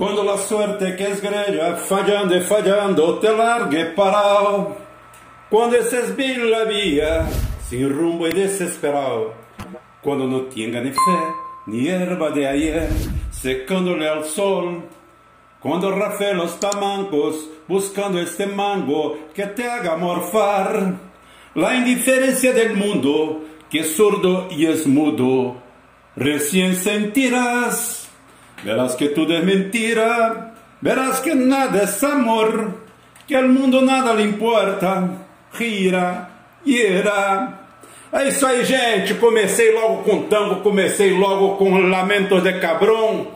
Quando la suerte que esgrelha, fallando e fallando, te largue parao. Quando esses la via, sem rumo e desesperado. Quando não tinha nem fé, nem erva de ayer, secando-lhe ao sol. Quando rafé los tamancos, buscando este mango que te haga morfar. La indiferencia del mundo, que es sordo y es mudo, recién sentirás. Verás que tudo é mentira, verás que nada é amor, que al mundo nada lhe importa, gira, ira. É isso aí, gente. Comecei logo com tango, comecei logo com Lamentos de Cabrão.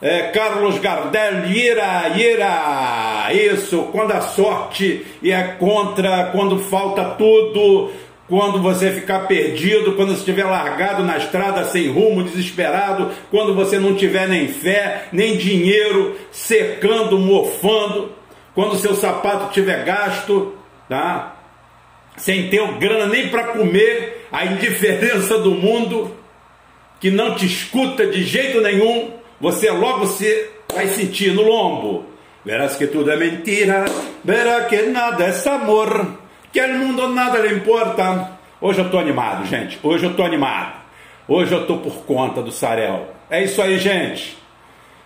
É, Carlos Gardel, ira, ira. Isso, quando a sorte é contra, quando falta tudo, quando você ficar perdido, quando você estiver largado na estrada sem rumo, desesperado, quando você não tiver nem fé, nem dinheiro, secando, mofando, quando seu sapato tiver gasto, tá? Sem ter grana nem para comer, a indiferença do mundo que não te escuta de jeito nenhum, você logo se vai sentir no lombo. Verás que tudo é mentira, verá que nada é amor que o mundo nada lhe importa. Hoje eu estou animado, gente. Hoje eu estou animado. Hoje eu estou por conta do Sarel. É isso aí, gente.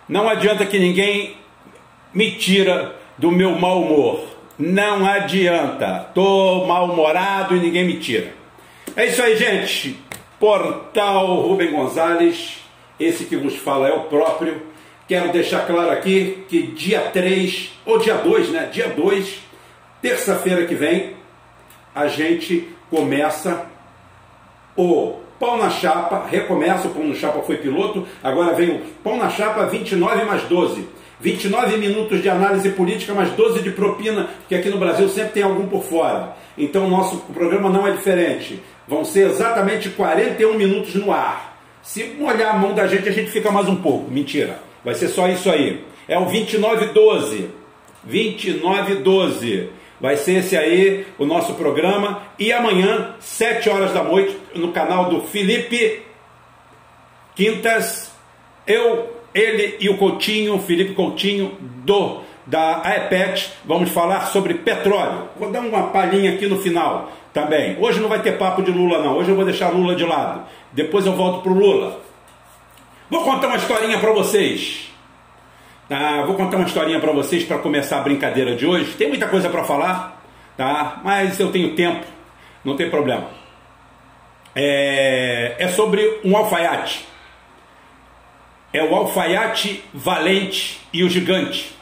Não adianta que ninguém me tira do meu mau humor. Não adianta. Tô mal-humorado e ninguém me tira. É isso aí, gente. Portal Rubem Gonzalez. Esse que vos fala é o próprio. Quero deixar claro aqui que dia 3, ou dia 2, né? Dia 2, terça-feira que vem, a gente começa o pau na chapa, recomeça, o pau na chapa foi piloto, agora vem o pau na chapa 29 mais 12. 29 minutos de análise política, mais 12 de propina, que aqui no Brasil sempre tem algum por fora. Então o nosso programa não é diferente. Vão ser exatamente 41 minutos no ar. Se molhar a mão da gente, a gente fica mais um pouco. Mentira. Vai ser só isso aí. É o 2912. 2912. Vai ser esse aí o nosso programa. E amanhã, 7 horas da noite, no canal do Felipe Quintas, eu, ele e o Coutinho, Felipe Coutinho, do da AEPET, vamos falar sobre petróleo. Vou dar uma palhinha aqui no final também. Hoje não vai ter papo de Lula, não. Hoje eu vou deixar Lula de lado. Depois eu volto pro Lula. Vou contar uma historinha para vocês. Tá? Vou contar uma historinha para vocês para começar a brincadeira de hoje. Tem muita coisa para falar, tá? Mas eu tenho tempo, não tem problema. É, é sobre um alfaiate. É o alfaiate valente e o gigante.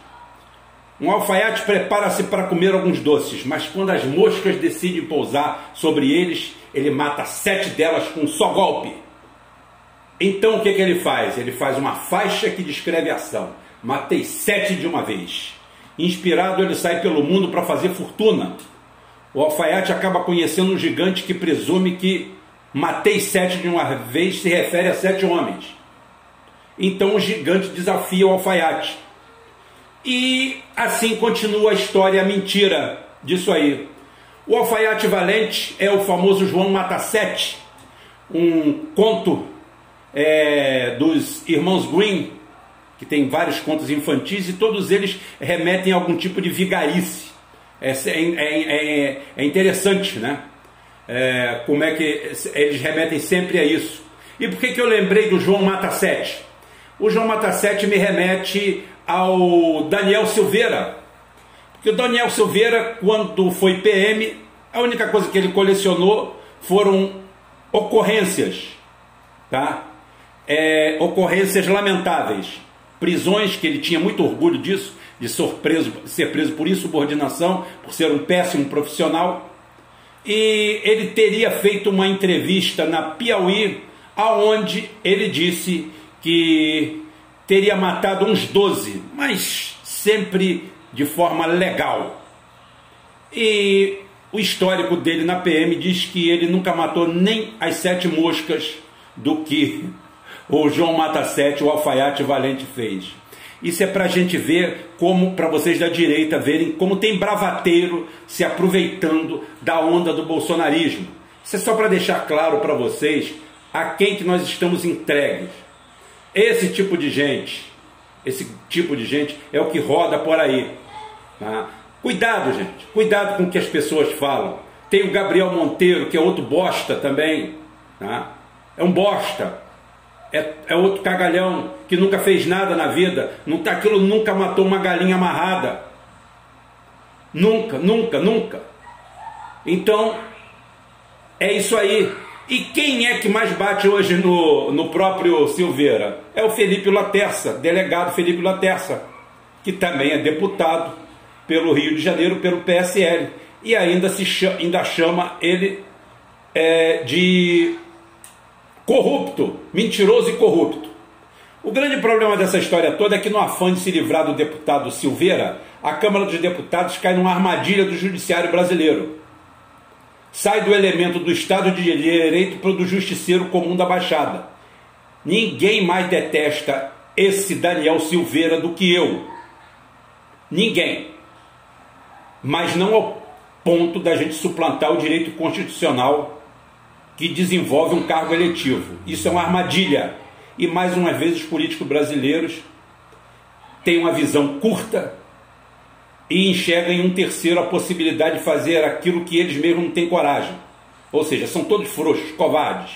Um alfaiate prepara-se para comer alguns doces, mas quando as moscas decidem pousar sobre eles, ele mata sete delas com um só golpe. Então o que, que ele faz? Ele faz uma faixa que descreve a ação matei sete de uma vez. Inspirado, ele sai pelo mundo para fazer fortuna. O alfaiate acaba conhecendo um gigante que presume que matei sete de uma vez se refere a sete homens. Então o gigante desafia o alfaiate. E assim continua a história, a mentira disso aí. O alfaiate valente é o famoso João Mata Sete, um conto é, dos irmãos Green, que tem vários contos infantis e todos eles remetem a algum tipo de vigarice. É, é, é, é interessante, né? É, como é que eles remetem sempre a isso. E por que, que eu lembrei do João Mata Sete? O João Mata Sete me remete ao Daniel Silveira. Porque o Daniel Silveira, quando foi PM, a única coisa que ele colecionou foram ocorrências, tá? É, ocorrências lamentáveis prisões, que ele tinha muito orgulho disso, de ser preso, ser preso por insubordinação, por ser um péssimo profissional. E ele teria feito uma entrevista na Piauí, aonde ele disse que teria matado uns 12, mas sempre de forma legal. E o histórico dele na PM diz que ele nunca matou nem as sete moscas do que o João Mata Sete, o alfaiate valente fez. Isso é para a gente ver como, para vocês da direita verem como tem bravateiro se aproveitando da onda do bolsonarismo. Isso é só para deixar claro para vocês a quem que nós estamos entregues. Esse tipo de gente, Esse tipo de gente é o que roda por aí. Tá? Cuidado, gente. Cuidado com o que as pessoas falam. Tem o Gabriel Monteiro, que é outro bosta também. Tá? É um bosta. É, é, outro cagalhão que nunca fez nada na vida. Não, aquilo nunca matou uma galinha amarrada. Nunca, nunca, nunca. Então, é isso aí. E quem é que mais bate hoje no, no próprio Silveira? É o Felipe Laterça, delegado Felipe Laterça, que também é deputado pelo Rio de Janeiro, pelo PSL. E ainda, se chama, ainda chama ele é, de corrupto, mentiroso e corrupto. O grande problema dessa história toda é que, no afã de se livrar do deputado Silveira, a Câmara dos Deputados cai numa armadilha do judiciário brasileiro. Sai do elemento do Estado de Direito para o do justiceiro comum da Baixada. Ninguém mais detesta esse Daniel Silveira do que eu. Ninguém. Mas não ao ponto da gente suplantar o direito constitucional que desenvolve um cargo eletivo. Isso é uma armadilha. E mais uma vez os políticos brasileiros têm uma visão curta e enxergam em um terceiro a possibilidade de fazer aquilo que eles mesmos não têm coragem. Ou seja, são todos frouxos, covardes.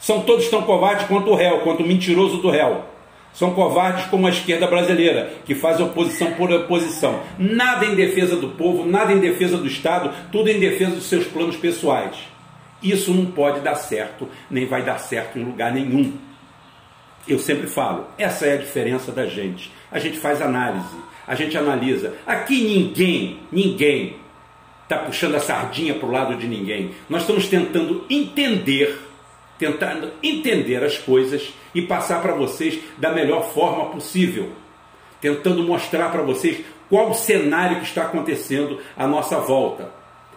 São todos tão covardes quanto o réu, quanto o mentiroso do réu. São covardes como a esquerda brasileira, que faz oposição por oposição. Nada em defesa do povo, nada em defesa do Estado, tudo em defesa dos seus planos pessoais. Isso não pode dar certo, nem vai dar certo em lugar nenhum. Eu sempre falo, essa é a diferença da gente. A gente faz análise, a gente analisa. Aqui ninguém, ninguém está puxando a sardinha para o lado de ninguém. Nós estamos tentando entender, tentando entender as coisas e passar para vocês da melhor forma possível. Tentando mostrar para vocês qual o cenário que está acontecendo à nossa volta.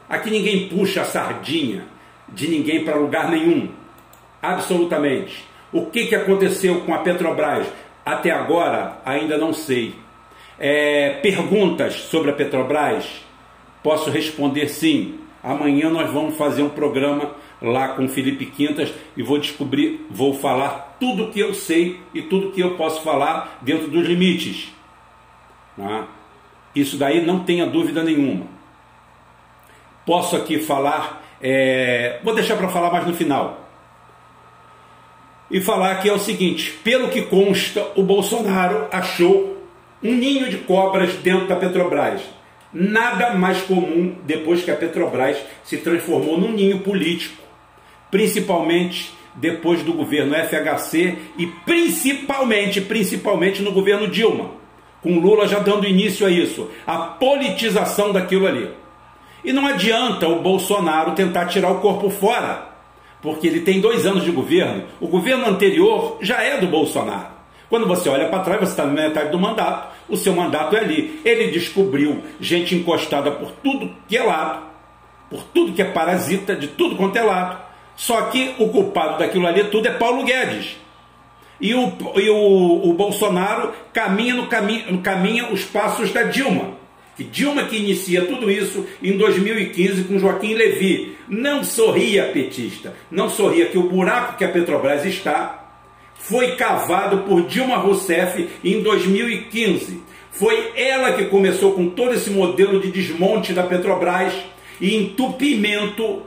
Aqui ninguém puxa a sardinha de ninguém para lugar nenhum. Absolutamente. O que, que aconteceu com a Petrobras? Até agora ainda não sei. É, perguntas sobre a Petrobras? Posso responder sim. Amanhã nós vamos fazer um programa lá com Felipe Quintas e vou descobrir, vou falar tudo que eu sei e tudo que eu posso falar dentro dos limites. Tá? Isso daí não tenha dúvida nenhuma. Posso aqui falar, é, vou deixar para falar mais no final e falar que é o seguinte: pelo que consta, o Bolsonaro achou um ninho de cobras dentro da Petrobras. Nada mais comum depois que a Petrobras se transformou num ninho político, principalmente depois do governo FHC e principalmente, principalmente no governo Dilma, com Lula já dando início a isso, a politização daquilo ali. E não adianta o Bolsonaro tentar tirar o corpo fora porque ele tem dois anos de governo. O governo anterior já é do Bolsonaro. Quando você olha para trás, você está na metade do mandato, o seu mandato é ali. Ele descobriu gente encostada por tudo que é lado, por tudo que é parasita, de tudo quanto é lado. Só que o culpado daquilo ali tudo é Paulo Guedes. E o, e o, o Bolsonaro caminha no caminho, no caminho os passos da Dilma Dilma que inicia tudo isso em 2015 com Joaquim Levi. Não sorria, petista, não sorria que o buraco que a Petrobras está foi cavado por Dilma Rousseff em 2015. Foi ela que começou com todo esse modelo de desmonte da Petrobras e entupimento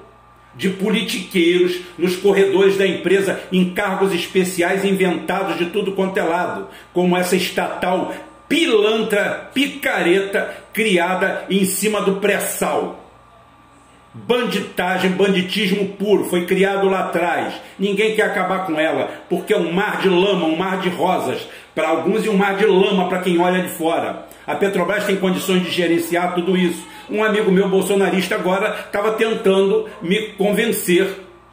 de politiqueiros nos corredores da empresa em cargos especiais inventados de tudo quanto é lado, como essa estatal pilantra, picareta criada em cima do pré-sal. Banditagem, banditismo puro, foi criado lá atrás. Ninguém quer acabar com ela, porque é um mar de lama, um mar de rosas para alguns e um mar de lama para quem olha de fora. A Petrobras tem condições de gerenciar tudo isso. Um amigo meu bolsonarista agora estava tentando me convencer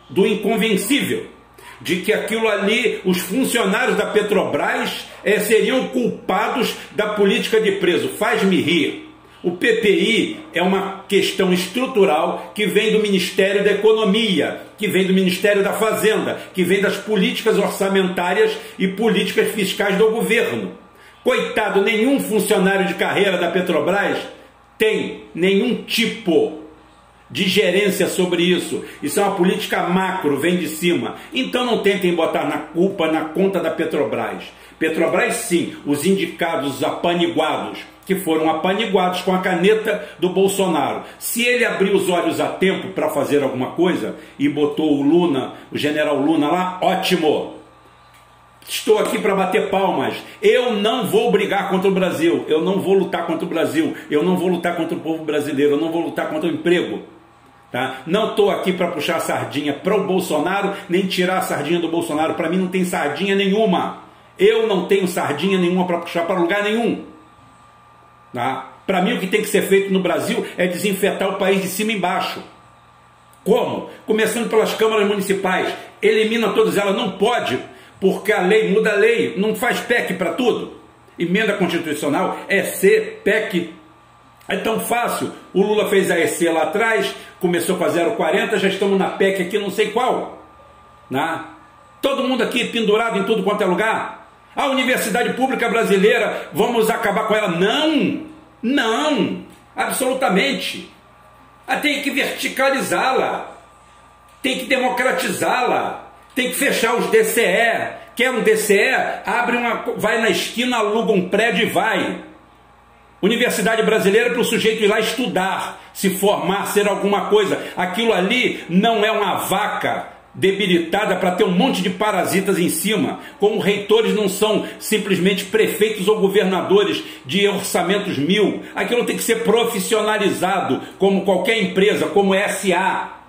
do inconvencível de que aquilo ali, os funcionários da Petrobras é, seriam culpados da política de preço. Faz-me rir. O PPI é uma questão estrutural que vem do Ministério da Economia, que vem do Ministério da Fazenda, que vem das políticas orçamentárias e políticas fiscais do governo. Coitado, nenhum funcionário de carreira da Petrobras tem nenhum tipo de gerência sobre isso. Isso é uma política macro, vem de cima. Então não tentem botar na culpa na conta da Petrobras. Petrobras, sim, os indicados apaniguados, que foram apaniguados com a caneta do Bolsonaro. Se ele abriu os olhos a tempo para fazer alguma coisa e botou o Luna, o general Luna lá, ótimo. Estou aqui para bater palmas. Eu não vou brigar contra o Brasil. Eu não vou lutar contra o Brasil. Eu não vou lutar contra o povo brasileiro. Eu não vou lutar contra o emprego. Tá? Não estou aqui para puxar sardinha para o Bolsonaro, nem tirar a sardinha do Bolsonaro. Para mim não tem sardinha nenhuma. Eu não tenho sardinha nenhuma para puxar para lugar nenhum. Tá? Para mim o que tem que ser feito no Brasil é desinfetar o país de cima e embaixo. Como? Começando pelas câmaras municipais. Elimina todas elas. Não pode porque a lei muda a lei, não faz PEC para tudo. Emenda constitucional é ser PEC. É tão fácil. O Lula fez a EC lá atrás, começou com a 040, já estamos na PEC aqui, não sei qual. Né? Todo mundo aqui pendurado em tudo quanto é lugar. A universidade pública brasileira, vamos acabar com ela? Não! Não! Absolutamente! Ah, tem que verticalizá-la, tem que democratizá-la, tem que fechar os DCE. Quer um DCE? Abre uma. Vai na esquina, aluga um prédio e vai. Universidade brasileira para o sujeito ir lá estudar, se formar, ser alguma coisa. Aquilo ali não é uma vaca debilitada para ter um monte de parasitas em cima. Como reitores não são simplesmente prefeitos ou governadores de orçamentos mil. Aquilo tem que ser profissionalizado, como qualquer empresa, como SA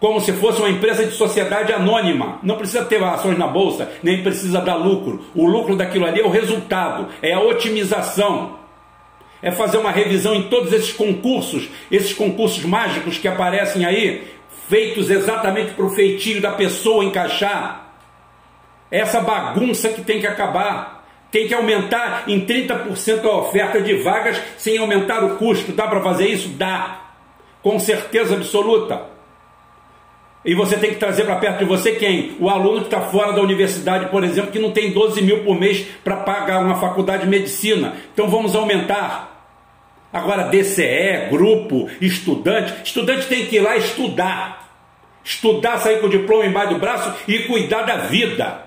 como se fosse uma empresa de sociedade anônima. Não precisa ter ações na bolsa, nem precisa dar lucro. O lucro daquilo ali é o resultado, é a otimização. É fazer uma revisão em todos esses concursos, esses concursos mágicos que aparecem aí, feitos exatamente para o feitio da pessoa encaixar. É essa bagunça que tem que acabar. Tem que aumentar em 30% a oferta de vagas sem aumentar o custo. Dá para fazer isso? Dá. Com certeza absoluta. E você tem que trazer para perto de você quem? O aluno que está fora da universidade, por exemplo, que não tem 12 mil por mês para pagar uma faculdade de medicina. Então vamos aumentar. Agora, DCE, grupo, estudante. Estudante tem que ir lá estudar. Estudar, sair com o diploma embaixo do braço e cuidar da vida.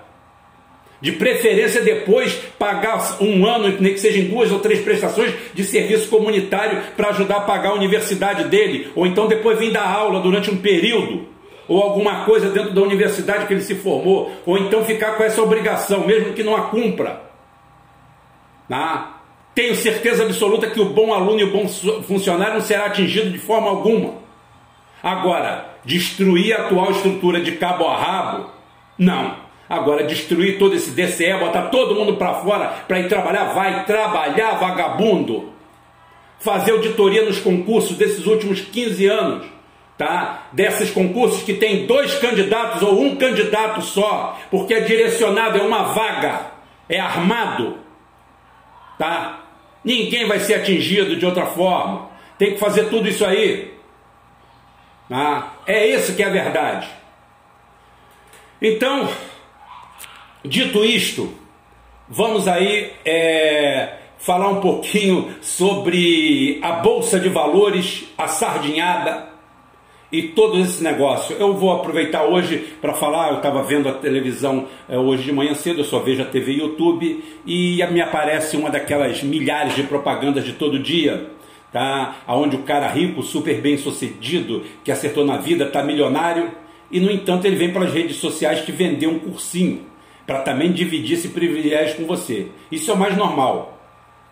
De preferência depois pagar um ano, nem que sejam duas ou três prestações de serviço comunitário para ajudar a pagar a universidade dele. Ou então depois vir dar aula durante um período ou alguma coisa dentro da universidade que ele se formou, ou então ficar com essa obrigação, mesmo que não a cumpra. Ah, tenho certeza absoluta que o bom aluno e o bom funcionário não será atingido de forma alguma. Agora, destruir a atual estrutura de cabo a rabo, não. Agora, destruir todo esse DCE, botar todo mundo para fora para ir trabalhar, vai trabalhar, vagabundo. Fazer auditoria nos concursos desses últimos 15 anos tá? desses concursos que tem dois candidatos ou um candidato só, porque é direcionado, é uma vaga, é armado, tá? Ninguém vai ser atingido de outra forma. Tem que fazer tudo isso aí. Tá? É isso que é a verdade. Então, dito isto, vamos aí é, falar um pouquinho sobre a Bolsa de Valores, a sardinhada, e todo esse negócio. Eu vou aproveitar hoje para falar, eu estava vendo a televisão é, hoje de manhã cedo, eu só vejo a TV YouTube, e me aparece uma daquelas milhares de propagandas de todo dia, tá? Onde o cara rico, super bem sucedido, que acertou na vida, está milionário, e no entanto ele vem para as redes sociais te vender um cursinho, para também dividir esse privilégio com você. Isso é o mais normal.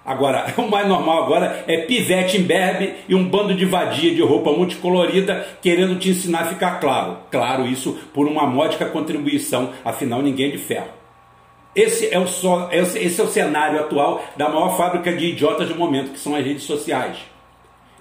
Agora, o mais normal agora é pivete imberbe e um bando de vadia de roupa multicolorida querendo te ensinar a ficar claro. Claro, isso por uma módica contribuição, afinal ninguém é de ferro. Esse é, o so, esse é o cenário atual da maior fábrica de idiotas do momento, que são as redes sociais.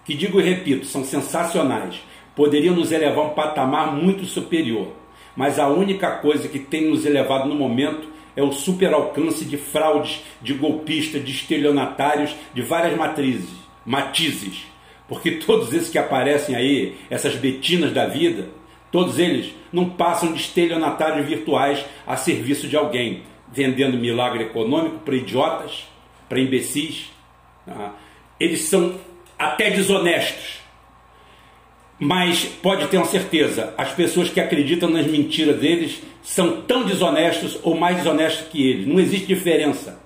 Que digo e repito, são sensacionais. Poderiam nos elevar a um patamar muito superior. Mas a única coisa que tem nos elevado no momento é o super alcance de fraudes, de golpistas, de estelionatários de várias matrizes, matizes. Porque todos esses que aparecem aí, essas betinas da vida, todos eles não passam de estelionatários virtuais a serviço de alguém, vendendo milagre econômico para idiotas, para imbecis. Tá? Eles são até desonestos. Mas pode ter uma certeza, as pessoas que acreditam nas mentiras deles são tão desonestos ou mais desonestos que eles. Não existe diferença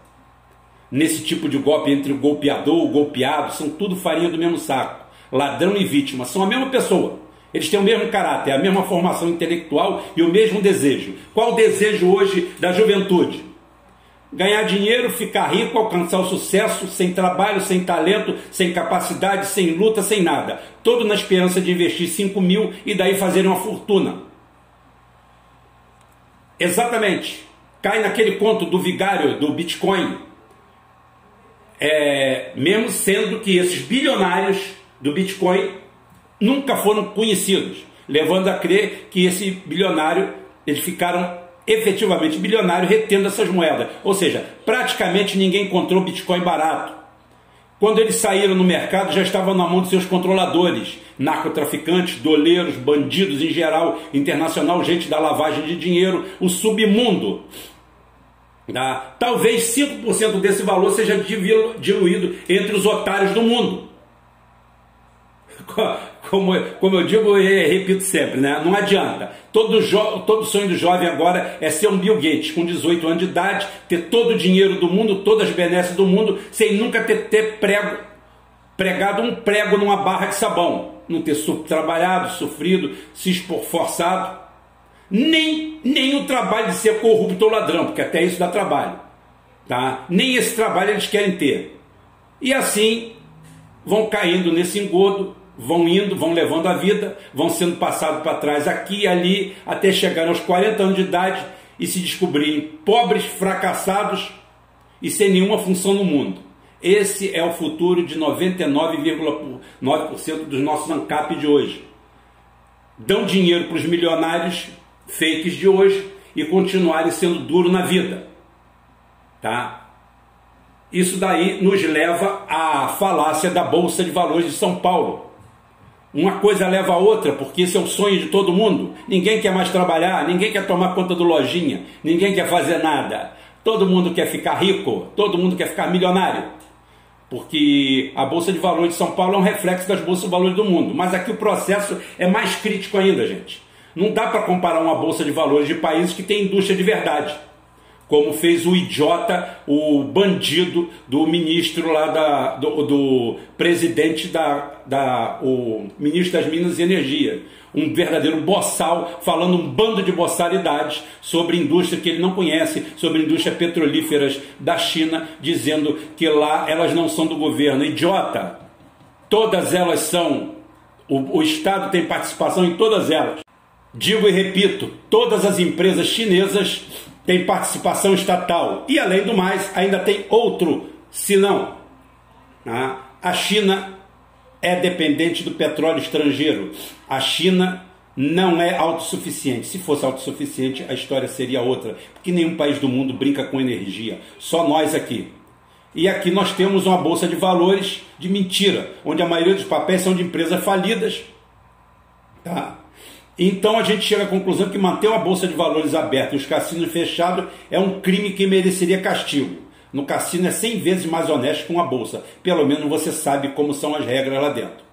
nesse tipo de golpe entre o golpeador, o golpeado, são tudo farinha do mesmo saco. Ladrão e vítima são a mesma pessoa. Eles têm o mesmo caráter, a mesma formação intelectual e o mesmo desejo. Qual o desejo hoje da juventude? Ganhar dinheiro, ficar rico, alcançar o sucesso, sem trabalho, sem talento, sem capacidade, sem luta, sem nada. Todo na esperança de investir 5 mil e daí fazer uma fortuna. Exatamente. Cai naquele conto do vigário do Bitcoin. É, mesmo sendo que esses bilionários do Bitcoin nunca foram conhecidos, levando a crer que esse bilionário, eles ficaram efetivamente bilionário retendo essas moedas. Ou seja, praticamente ninguém encontrou Bitcoin barato. Quando eles saíram no mercado, já estavam na mão de seus controladores, narcotraficantes, doleiros, bandidos em geral, internacional, gente da lavagem de dinheiro, o submundo. Tá? Talvez 5% desse valor seja diluído entre os otários do mundo como, como eu digo e repito sempre, né? não adianta. Todo, todo sonho do jovem agora é ser um Bill Gates com 18 anos de idade, ter todo o dinheiro do mundo, todas as benesses do mundo, sem nunca ter, ter prego, pregado um prego numa barra de sabão, não ter trabalhado, sofrido, se esforçado, nem, nem o trabalho de ser corrupto ou ladrão, porque até isso dá trabalho. Tá? Nem esse trabalho eles querem ter. E assim vão caindo nesse engodo, vão indo, vão levando a vida, vão sendo passados para trás aqui e ali, até chegar aos 40 anos de idade e se descobrirem pobres, fracassados e sem nenhuma função no mundo. Esse é o futuro de 99,9% dos nossos ANCAP de hoje. Dão dinheiro para os milionários fakes de hoje e continuarem sendo duro na vida. Tá? Isso daí nos leva à falácia da Bolsa de Valores de São Paulo uma coisa leva a outra, porque esse é o sonho de todo mundo. Ninguém quer mais trabalhar, ninguém quer tomar conta do lojinha, ninguém quer fazer nada. Todo mundo quer ficar rico, todo mundo quer ficar milionário. Porque a Bolsa de Valores de São Paulo é um reflexo das bolsas de valores do mundo. Mas aqui o processo é mais crítico ainda, gente. Não dá para comparar uma Bolsa de Valores de países que tem indústria de verdade como fez o idiota, o bandido do ministro lá da, do, do presidente da, da, o ministro das Minas e Energia, um verdadeiro boçal, falando um bando de boçalidades sobre indústria que ele não conhece, sobre indústrias petrolíferas da China, dizendo que lá elas não são do governo. Idiota! Todas elas são, o, o Estado tem participação em todas elas. Digo e repito, todas as empresas chinesas tem participação estatal e, além do mais, ainda tem outro senão. Né? A China é dependente do petróleo estrangeiro. A China não é autossuficiente. Se fosse autossuficiente, a história seria outra, porque nenhum país do mundo brinca com energia, só nós aqui. E aqui nós temos uma bolsa de valores de mentira, onde a maioria dos papéis são de empresas falidas. Tá? Então a gente chega à conclusão que manter uma bolsa de valores aberta e os cassinos fechados é um crime que mereceria castigo. No cassino é 100 vezes mais honesto que uma bolsa. Pelo menos você sabe como são as regras lá dentro.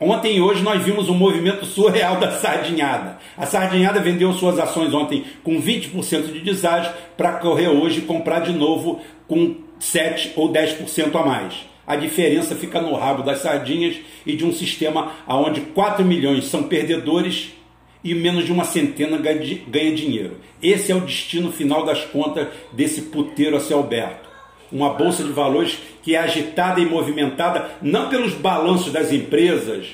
Ontem e hoje nós vimos um movimento surreal da sardinhada. A sardinhada vendeu suas ações ontem com 20% de deságio para correr hoje e comprar de novo com 7 ou 10% a mais. A diferença fica no rabo das sardinhas e de um sistema onde 4 milhões são perdedores e menos de uma centena ganha dinheiro. Esse é o destino final das contas desse puteiro a seu Alberto. Uma bolsa de valores que é agitada e movimentada não pelos balanços das empresas,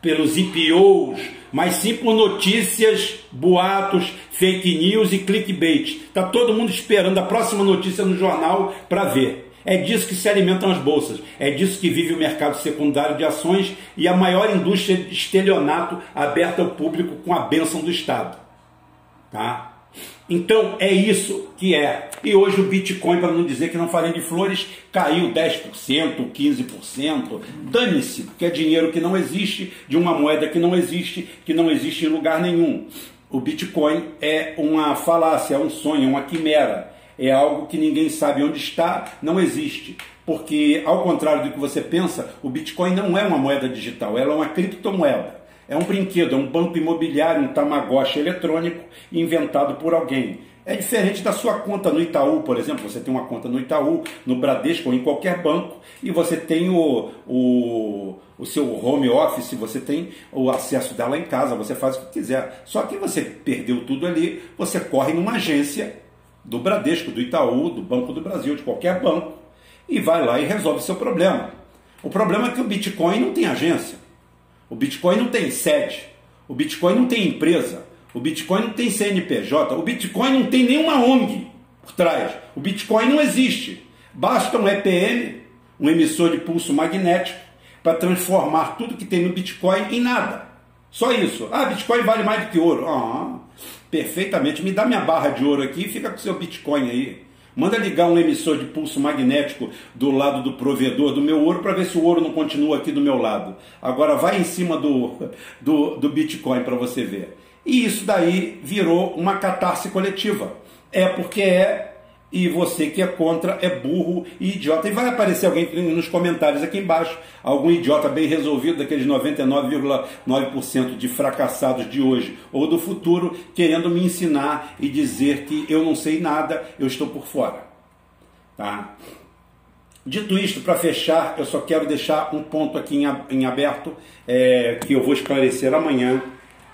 pelos IPOs, mas sim por notícias, boatos, fake news e clickbait. Está todo mundo esperando a próxima notícia no jornal para ver. É disso que se alimentam as bolsas, é disso que vive o mercado secundário de ações e a maior indústria de estelionato aberta ao público com a benção do Estado. Tá? Então é isso que é. E hoje o Bitcoin, para não dizer que não falei de flores, caiu 10%, 15%. Dane-se, porque é dinheiro que não existe, de uma moeda que não existe, que não existe em lugar nenhum. O Bitcoin é uma falácia, é um sonho, é uma quimera é algo que ninguém sabe onde está, não existe. Porque, ao contrário do que você pensa, o Bitcoin não é uma moeda digital, ela é uma criptomoeda. É um brinquedo, é um banco imobiliário, um tamagotchi eletrônico inventado por alguém. É diferente da sua conta no Itaú, por exemplo. Você tem uma conta no Itaú, no Bradesco ou em qualquer banco e você tem o, o, o seu home office, você tem o acesso dela em casa, você faz o que quiser. Só que você perdeu tudo ali, você corre numa agência do Bradesco, do Itaú, do Banco do Brasil, de qualquer banco e vai lá e resolve seu problema. O problema é que o Bitcoin não tem agência, o Bitcoin não tem sede, o Bitcoin não tem empresa. O Bitcoin não tem CNPJ, o Bitcoin não tem nenhuma ONG por trás. O Bitcoin não existe. Basta um EPM, um emissor de pulso magnético, para transformar tudo que tem no Bitcoin em nada. Só isso. Ah, Bitcoin vale mais do que ouro. Ah, perfeitamente. Me dá minha barra de ouro aqui e fica com seu Bitcoin aí. Manda ligar um emissor de pulso magnético do lado do provedor do meu ouro para ver se o ouro não continua aqui do meu lado. Agora vai em cima do, do, do Bitcoin para você ver. E isso daí virou uma catarse coletiva. É porque é, e você que é contra é burro e idiota. E vai aparecer alguém nos comentários aqui embaixo, algum idiota bem resolvido, daqueles 99,9% de fracassados de hoje ou do futuro, querendo me ensinar e dizer que eu não sei nada, eu estou por fora. Tá? Dito isto, para fechar, eu só quero deixar um ponto aqui em aberto é, que eu vou esclarecer amanhã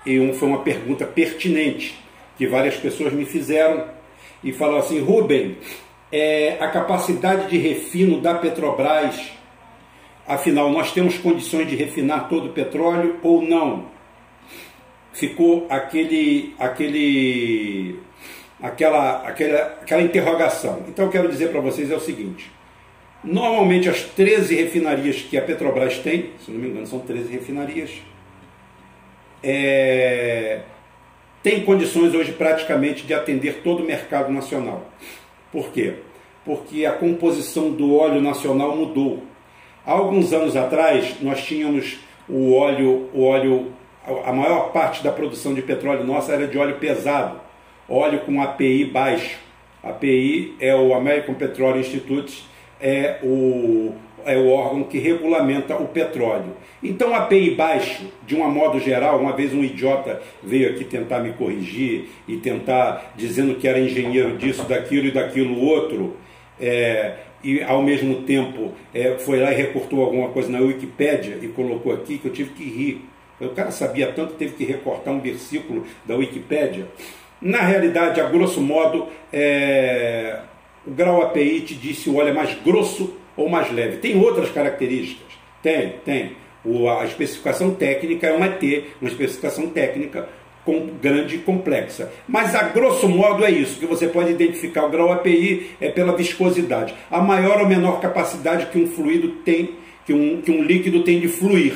e um, foi uma pergunta pertinente que várias pessoas me fizeram e falaram assim, Rubem, é, a capacidade de refino da Petrobras, afinal, nós temos condições de refinar todo o petróleo ou não? Ficou aquele, aquele, aquela, aquela, aquela interrogação. Então, eu quero dizer para vocês é o seguinte, normalmente as 13 refinarias que a Petrobras tem, se não me engano são 13 refinarias, é, tem condições hoje praticamente de atender todo o mercado nacional. Por quê? Porque a composição do óleo nacional mudou. Há alguns anos atrás, nós tínhamos o óleo, o óleo, a maior parte da produção de petróleo nossa era de óleo pesado, óleo com API baixo. API é o American Petroleum Institute, é o, é o órgão que regulamenta o petróleo. Então, API baixo, de um modo geral, uma vez um idiota veio aqui tentar me corrigir e tentar dizendo que era engenheiro disso, daquilo e daquilo outro, é, e ao mesmo tempo é, foi lá e recortou alguma coisa na Wikipédia e colocou aqui que eu tive que rir. O cara sabia tanto que teve que recortar um versículo da Wikipédia. Na realidade, a grosso modo, é, o grau API te diz se o óleo é mais grosso ou mais leve. Tem outras características? Tem, tem. O, a especificação técnica é uma ET, uma especificação técnica com, grande e complexa. Mas a grosso modo é isso, que você pode identificar o grau API é pela viscosidade. A maior ou menor capacidade que um fluido tem, que um, que um líquido tem de fluir.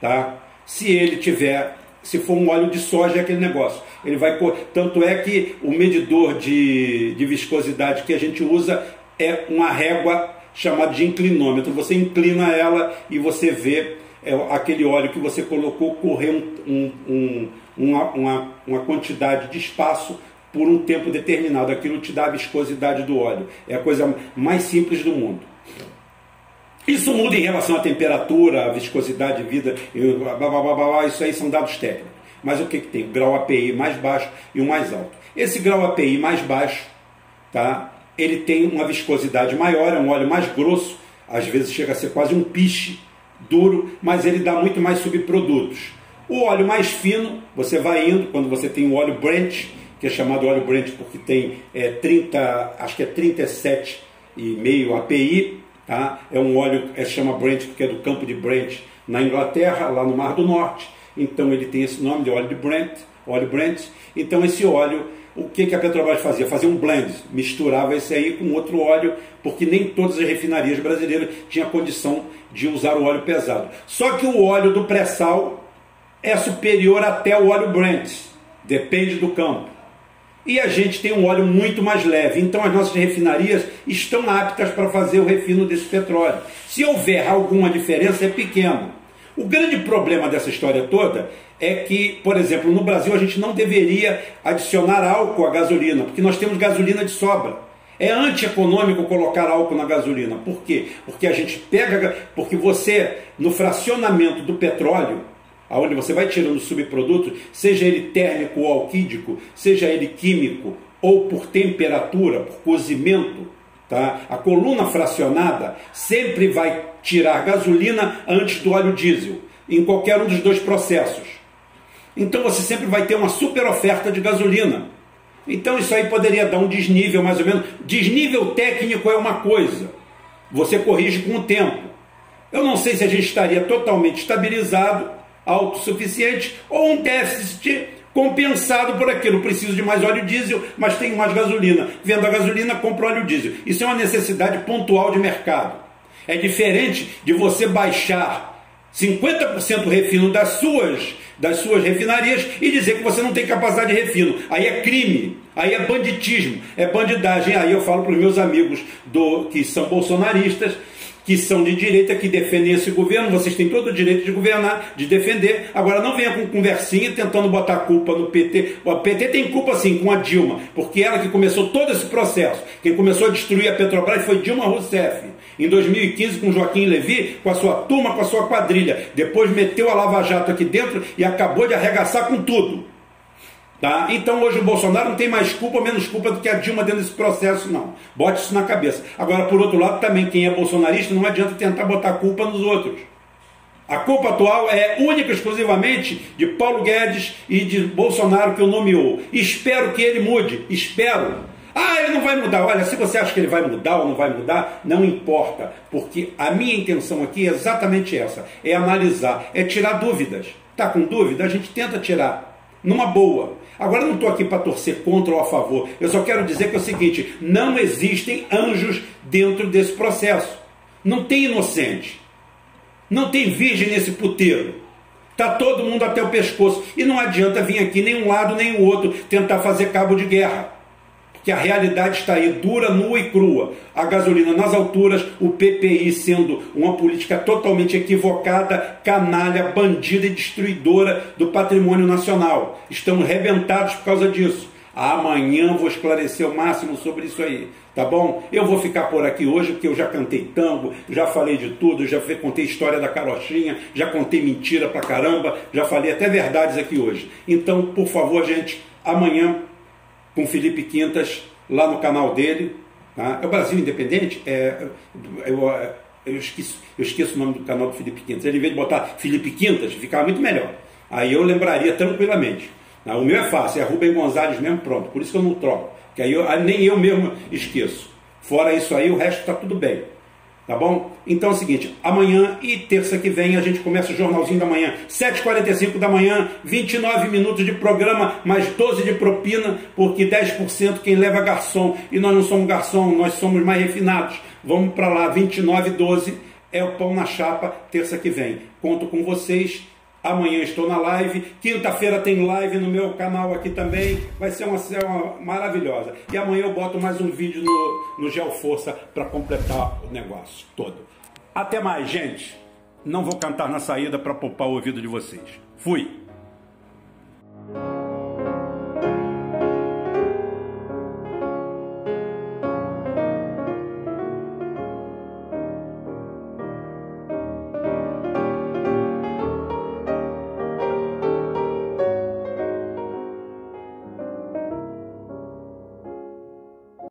Tá? Se ele tiver, se for um óleo de soja, é aquele negócio. Ele vai. Tanto é que o medidor de, de viscosidade que a gente usa é uma régua chamado de inclinômetro. Você inclina ela e você vê é, aquele óleo que você colocou correr um, um, uma, uma, uma quantidade de espaço por um tempo determinado. Aquilo te dá a viscosidade do óleo. É a coisa mais simples do mundo. Isso muda em relação à temperatura, à viscosidade de vida, blá, blá, blá, isso aí são dados técnicos. Mas o que, que tem? O grau API mais baixo e o mais alto. Esse grau API mais baixo, tá? Ele tem uma viscosidade maior, é um óleo mais grosso, às vezes chega a ser quase um piche duro, mas ele dá muito mais subprodutos. O óleo mais fino, você vai indo, quando você tem o óleo Brent, que é chamado óleo Brent porque tem é, 30, acho que é 37,5 API, tá? é um óleo é, chama Brent porque é do campo de Brent na Inglaterra, lá no Mar do Norte, então ele tem esse nome de óleo de Brent, óleo Brent, então esse óleo o que, que a Petrobras fazia? Fazia um blend, misturava esse aí com outro óleo, porque nem todas as refinarias brasileiras tinham condição de usar o óleo pesado. Só que o óleo do pré-sal é superior até o óleo Brent, depende do campo. E a gente tem um óleo muito mais leve, então as nossas refinarias estão aptas para fazer o refino desse petróleo. Se houver alguma diferença, é pequeno. O grande problema dessa história toda é que, por exemplo, no Brasil a gente não deveria adicionar álcool à gasolina, porque nós temos gasolina de sobra. É antieconômico colocar álcool na gasolina. Por quê? Porque a gente pega, porque você, no fracionamento do petróleo, onde você vai tirando subprodutos, seja ele térmico ou alquídico, seja ele químico ou por temperatura, por cozimento, tá? A coluna fracionada sempre vai tirar gasolina antes do óleo diesel, em qualquer um dos dois processos. Então você sempre vai ter uma super oferta de gasolina. Então isso aí poderia dar um desnível mais ou menos. Desnível técnico é uma coisa, você corrige com o tempo. Eu não sei se a gente estaria totalmente estabilizado, autossuficiente ou um déficit compensado por aquilo. Preciso de mais óleo diesel, mas tenho mais gasolina. Vendo a gasolina, compro óleo diesel. Isso é uma necessidade pontual de mercado. É diferente de você baixar 50% refino das suas das suas refinarias e dizer que você não tem capacidade de refino. Aí é crime, aí é banditismo, é bandidagem. Aí eu falo para os meus amigos do que são bolsonaristas, que são de direita, que defendem esse governo, vocês têm todo o direito de governar, de defender. Agora não venha com conversinha tentando botar culpa no PT. O PT tem culpa sim com a Dilma, porque ela que começou todo esse processo. Quem começou a destruir a Petrobras foi Dilma Rousseff em 2015 com Joaquim Levi, com a sua turma, com a sua quadrilha. Depois meteu a Lava Jato aqui dentro e acabou de arregaçar com tudo. Tá? Então hoje o Bolsonaro não tem mais culpa menos culpa do que a Dilma dentro desse processo, não. Bote isso na cabeça. Agora, por outro lado, também quem é bolsonarista não adianta tentar botar culpa nos outros. A culpa atual é única e exclusivamente de Paulo Guedes e de Bolsonaro que o nomeou. Espero que ele mude. Espero. Ah, ele não vai mudar. Olha, se você acha que ele vai mudar ou não vai mudar, não importa, porque a minha intenção aqui é exatamente essa: é analisar, é tirar dúvidas. Tá com dúvida? A gente tenta tirar, numa boa. Agora eu não estou aqui para torcer contra ou a favor. Eu só quero dizer que é o seguinte: não existem anjos dentro desse processo. Não tem inocente. Não tem virgem nesse puteiro. Está todo mundo até o pescoço. E não adianta vir aqui nem um lado nem o outro tentar fazer cabo de guerra que a realidade está aí, dura, nua e crua. A gasolina nas alturas, o PPI sendo uma política totalmente equivocada, canalha, bandida e destruidora do patrimônio nacional. Estamos rebentados por causa disso. Amanhã vou esclarecer o máximo sobre isso aí, tá bom? Eu vou ficar por aqui hoje porque eu já cantei tango, já falei de tudo, já contei história da carochinha, já contei mentira pra caramba, já falei até verdades aqui hoje. Então, por favor, gente, amanhã com Felipe Quintas lá no canal dele. Tá? É o Brasil Independente? É, eu, eu, esqueço, eu esqueço o nome do canal do Felipe Quintas. Ele, em vez de botar Felipe Quintas, ficava muito melhor. Aí eu lembraria tranquilamente. Tá? O meu é fácil, é Rubem Gonzalez mesmo, pronto. Por isso que eu não troco. Que aí eu, nem eu mesmo esqueço. Fora isso aí, o resto está tudo bem. Tá bom? Então é o seguinte, amanhã e terça que vem a gente começa o Jornalzinho da Manhã, 7h45 da manhã, 29 minutos de programa, mais 12 de propina, porque 10% quem leva garçom, e nós não somos garçom, nós somos mais refinados. Vamos para lá, 29 12 é o pão na chapa, terça que vem. Conto com vocês Amanhã estou na live. Quinta-feira tem live no meu canal aqui também. Vai ser uma, uma maravilhosa. E amanhã eu boto mais um vídeo no, no Geoforça para completar o negócio todo. Até mais, gente. Não vou cantar na saída para poupar o ouvido de vocês. Fui.